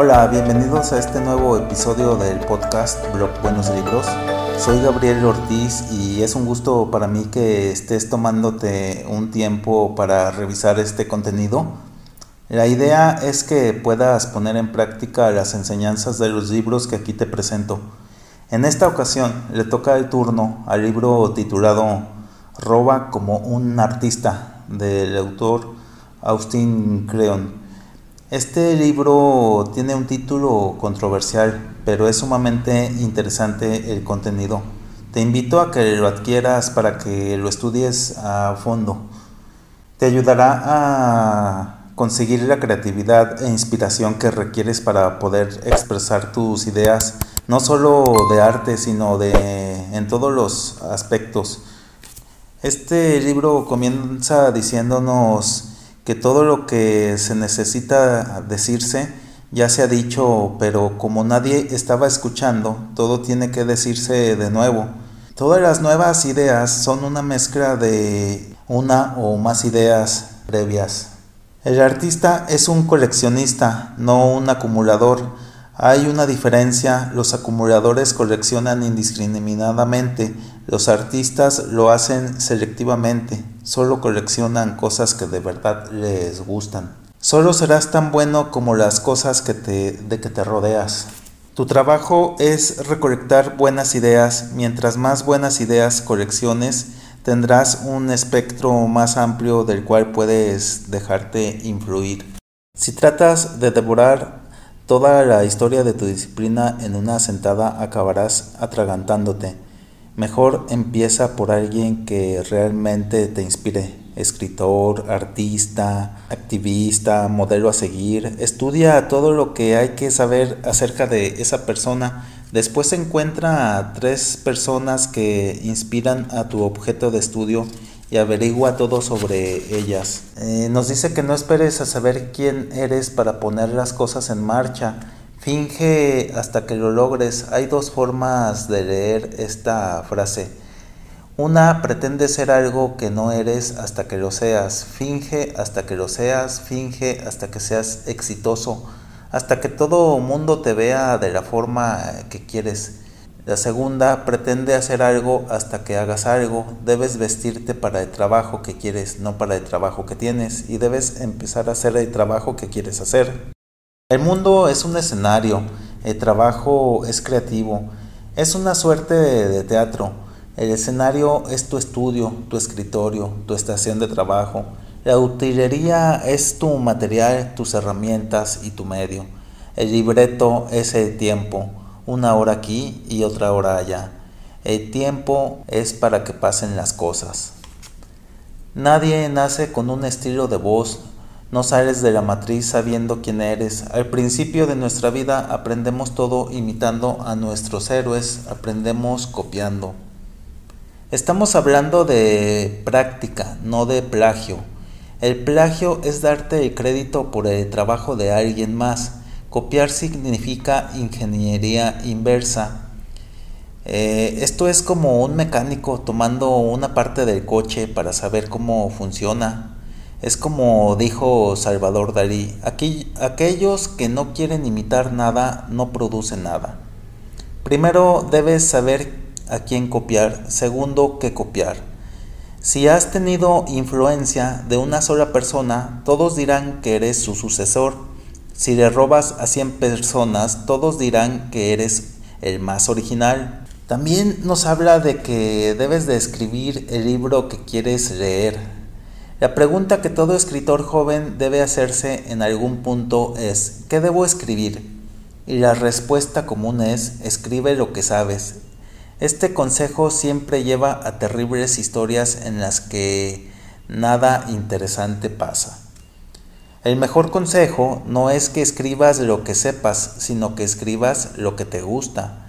Hola, bienvenidos a este nuevo episodio del podcast Blog Buenos Libros. Soy Gabriel Ortiz y es un gusto para mí que estés tomándote un tiempo para revisar este contenido. La idea es que puedas poner en práctica las enseñanzas de los libros que aquí te presento. En esta ocasión le toca el turno al libro titulado Roba como un artista del autor Austin Creon. Este libro tiene un título controversial, pero es sumamente interesante el contenido. Te invito a que lo adquieras para que lo estudies a fondo. Te ayudará a conseguir la creatividad e inspiración que requieres para poder expresar tus ideas, no solo de arte, sino de en todos los aspectos. Este libro comienza diciéndonos que todo lo que se necesita decirse ya se ha dicho, pero como nadie estaba escuchando, todo tiene que decirse de nuevo. Todas las nuevas ideas son una mezcla de una o más ideas previas. El artista es un coleccionista, no un acumulador. Hay una diferencia, los acumuladores coleccionan indiscriminadamente, los artistas lo hacen selectivamente solo coleccionan cosas que de verdad les gustan. Solo serás tan bueno como las cosas que te, de que te rodeas. Tu trabajo es recolectar buenas ideas. Mientras más buenas ideas colecciones, tendrás un espectro más amplio del cual puedes dejarte influir. Si tratas de devorar toda la historia de tu disciplina en una sentada, acabarás atragantándote. Mejor empieza por alguien que realmente te inspire. Escritor, artista, activista, modelo a seguir. Estudia todo lo que hay que saber acerca de esa persona. Después encuentra a tres personas que inspiran a tu objeto de estudio y averigua todo sobre ellas. Eh, nos dice que no esperes a saber quién eres para poner las cosas en marcha Finge hasta que lo logres. Hay dos formas de leer esta frase. Una pretende ser algo que no eres hasta que lo seas. Finge hasta que lo seas. Finge hasta que seas exitoso. Hasta que todo mundo te vea de la forma que quieres. La segunda pretende hacer algo hasta que hagas algo. Debes vestirte para el trabajo que quieres, no para el trabajo que tienes. Y debes empezar a hacer el trabajo que quieres hacer. El mundo es un escenario, el trabajo es creativo, es una suerte de, teatro. El escenario es tu estudio, tu escritorio, tu estación de trabajo. La utilería es tu material, tus herramientas y tu medio. El libreto es el tiempo, una hora aquí y otra hora allá. El tiempo es para que pasen las cosas. Nadie nace con un estilo de voz no sales de la matriz sabiendo quién eres. Al principio de nuestra vida aprendemos todo imitando a nuestros héroes, aprendemos copiando. Estamos hablando de práctica, no de plagio. El plagio es darte el crédito por el trabajo de alguien más. Copiar significa ingeniería inversa. Eh, esto es como un mecánico tomando una parte del coche para saber cómo funciona. Es como dijo Salvador Dalí, aquellos que no quieren imitar nada no producen nada. Primero debes saber a quién copiar, segundo qué copiar. Si has tenido influencia de una sola persona, todos dirán que eres su sucesor. Si le robas a 100 personas, todos dirán que eres el más original. También nos habla de que debes de escribir el libro que quieres leer, la pregunta que todo escritor joven debe hacerse en algún punto es, ¿qué debo escribir? Y la respuesta común es, escribe lo que sabes. Este consejo siempre lleva a terribles historias en las que nada interesante pasa. El mejor consejo no es que escribas lo que sepas, sino que escribas lo que te gusta.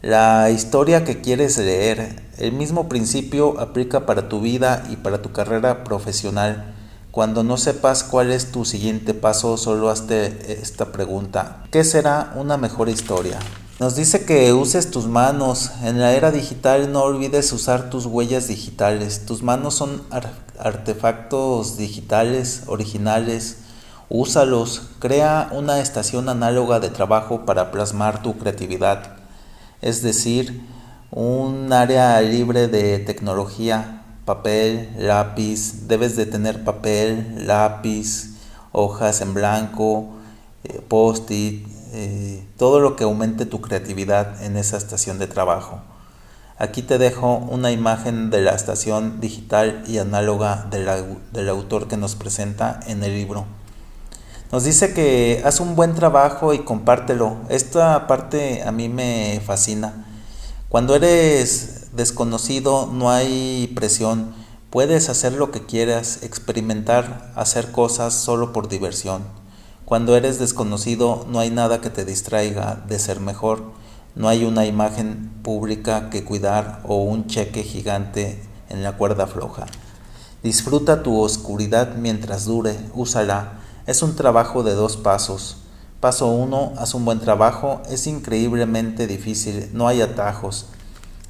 La historia que quieres leer, el mismo principio aplica para tu vida y para tu carrera profesional. Cuando no sepas cuál es tu siguiente paso, solo hazte esta pregunta. ¿Qué será una mejor historia? Nos dice que uses tus manos. En la era digital no olvides usar tus huellas digitales. Tus manos son artefactos digitales, originales. Úsalos, crea una estación análoga de trabajo para plasmar tu creatividad, es decir, un área libre de tecnología, papel, lápiz, debes de tener papel, lápiz, hojas en blanco, eh, post-it, eh, todo lo que aumente tu creatividad en esa estación de trabajo. Aquí te dejo una imagen de la estación digital y análoga del autor que nos presenta en el libro. Nos dice que haz un buen trabajo y compártelo. Esta parte a mí me fascina. Cuando eres desconocido no hay presión. Puedes hacer lo que quieras, experimentar, hacer cosas solo por diversión. Cuando eres desconocido no hay nada que te distraiga de ser mejor. No hay una imagen pública que cuidar o un cheque gigante en la cuerda floja. Disfruta tu oscuridad mientras dure, úsala es un trabajo de dos pasos. Paso 1, haz un buen trabajo. Es increíblemente difícil, no hay atajos.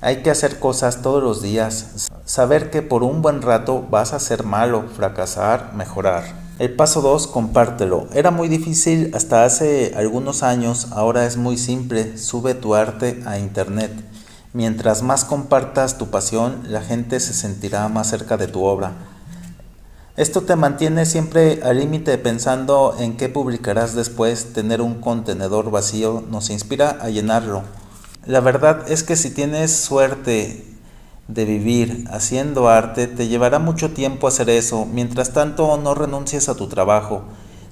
Hay que hacer cosas todos los días. Saber que por un buen rato vas a ser malo, fracasar, mejorar. El paso 2, compártelo. Era muy difícil hasta hace algunos años, ahora es muy simple. Sube tu arte a internet. Mientras más compartas tu pasión, la gente se sentirá más cerca de tu obra. Esto te mantiene siempre al límite pensando en qué publicarás después. Tener un contenedor vacío nos inspira a llenarlo. La verdad es que si tienes suerte de vivir haciendo arte, te llevará mucho tiempo hacer eso. Mientras tanto, no renuncies a tu trabajo.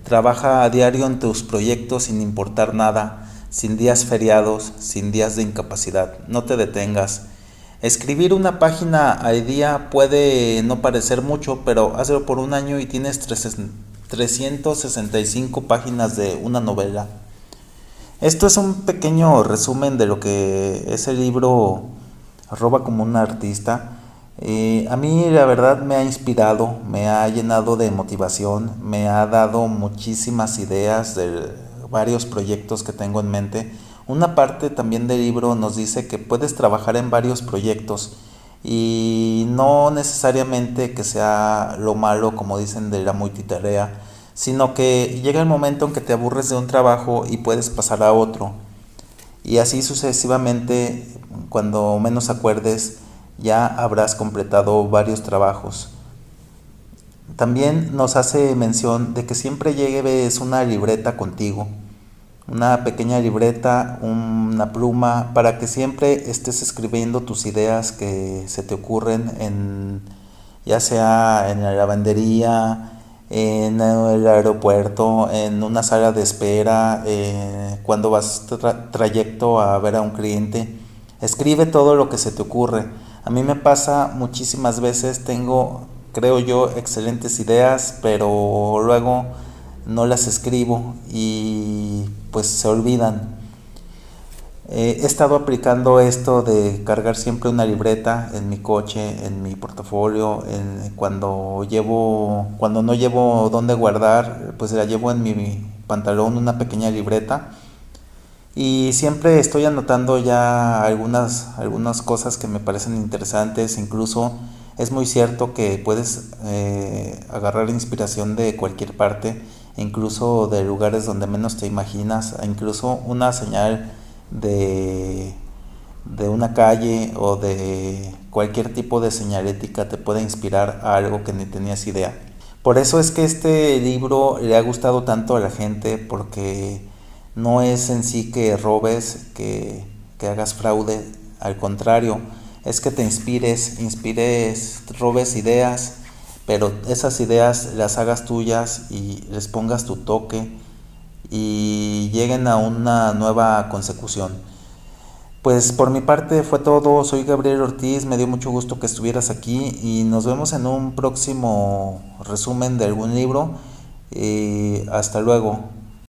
Trabaja a diario en tus proyectos sin importar nada, sin días feriados, sin días de incapacidad. No te detengas. Escribir una página al día puede no parecer mucho, pero hazlo por un año y tienes 365 páginas de una novela. Esto es un pequeño resumen de lo que ese libro roba como un artista. Eh, a mí la verdad me ha inspirado, me ha llenado de motivación, me ha dado muchísimas ideas de varios proyectos que tengo en mente una parte también del libro nos dice que puedes trabajar en varios proyectos y no necesariamente que sea lo malo, como dicen, de la multitarea, sino que llega el momento en que te aburres de un trabajo y puedes pasar a otro. Y así sucesivamente, cuando menos acuerdes, ya habrás completado varios trabajos. También nos hace mención de que siempre lleves una libreta contigo una pequeña libreta, una pluma, para que siempre estés escribiendo tus ideas que se te ocurren en ya sea en la lavandería, en el aeropuerto, en una sala de espera, eh, cuando vas trayecto a ver a un cliente. Escribe todo lo que se te ocurre. A mí me pasa muchísimas veces, tengo, creo yo, excelentes ideas, pero luego no las escribo y pues se olvidan. Eh, he estado aplicando esto de cargar siempre una libreta en mi coche, en mi portafolio, cuando llevo, cuando no llevo dónde guardar, pues la llevo en mi pantalón una pequeña libreta. Y siempre estoy anotando ya algunas, algunas cosas que me parecen interesantes, incluso es muy cierto que puedes eh, agarrar inspiración de cualquier parte incluso de lugares donde menos te imaginas, incluso una señal de, de una calle o de cualquier tipo de señalética te puede inspirar a algo que ni tenías idea. Por eso es que este libro le ha gustado tanto a la gente porque no es en sí que robes, que, que hagas fraude, al contrario, es que te inspires, inspires, robes ideas, pero esas ideas las hagas tuyas y les pongas tu toque y lleguen a una nueva consecución. Pues por mi parte fue todo, soy Gabriel Ortiz, me dio mucho gusto que estuvieras aquí y nos vemos en un próximo resumen de algún libro. Y hasta luego.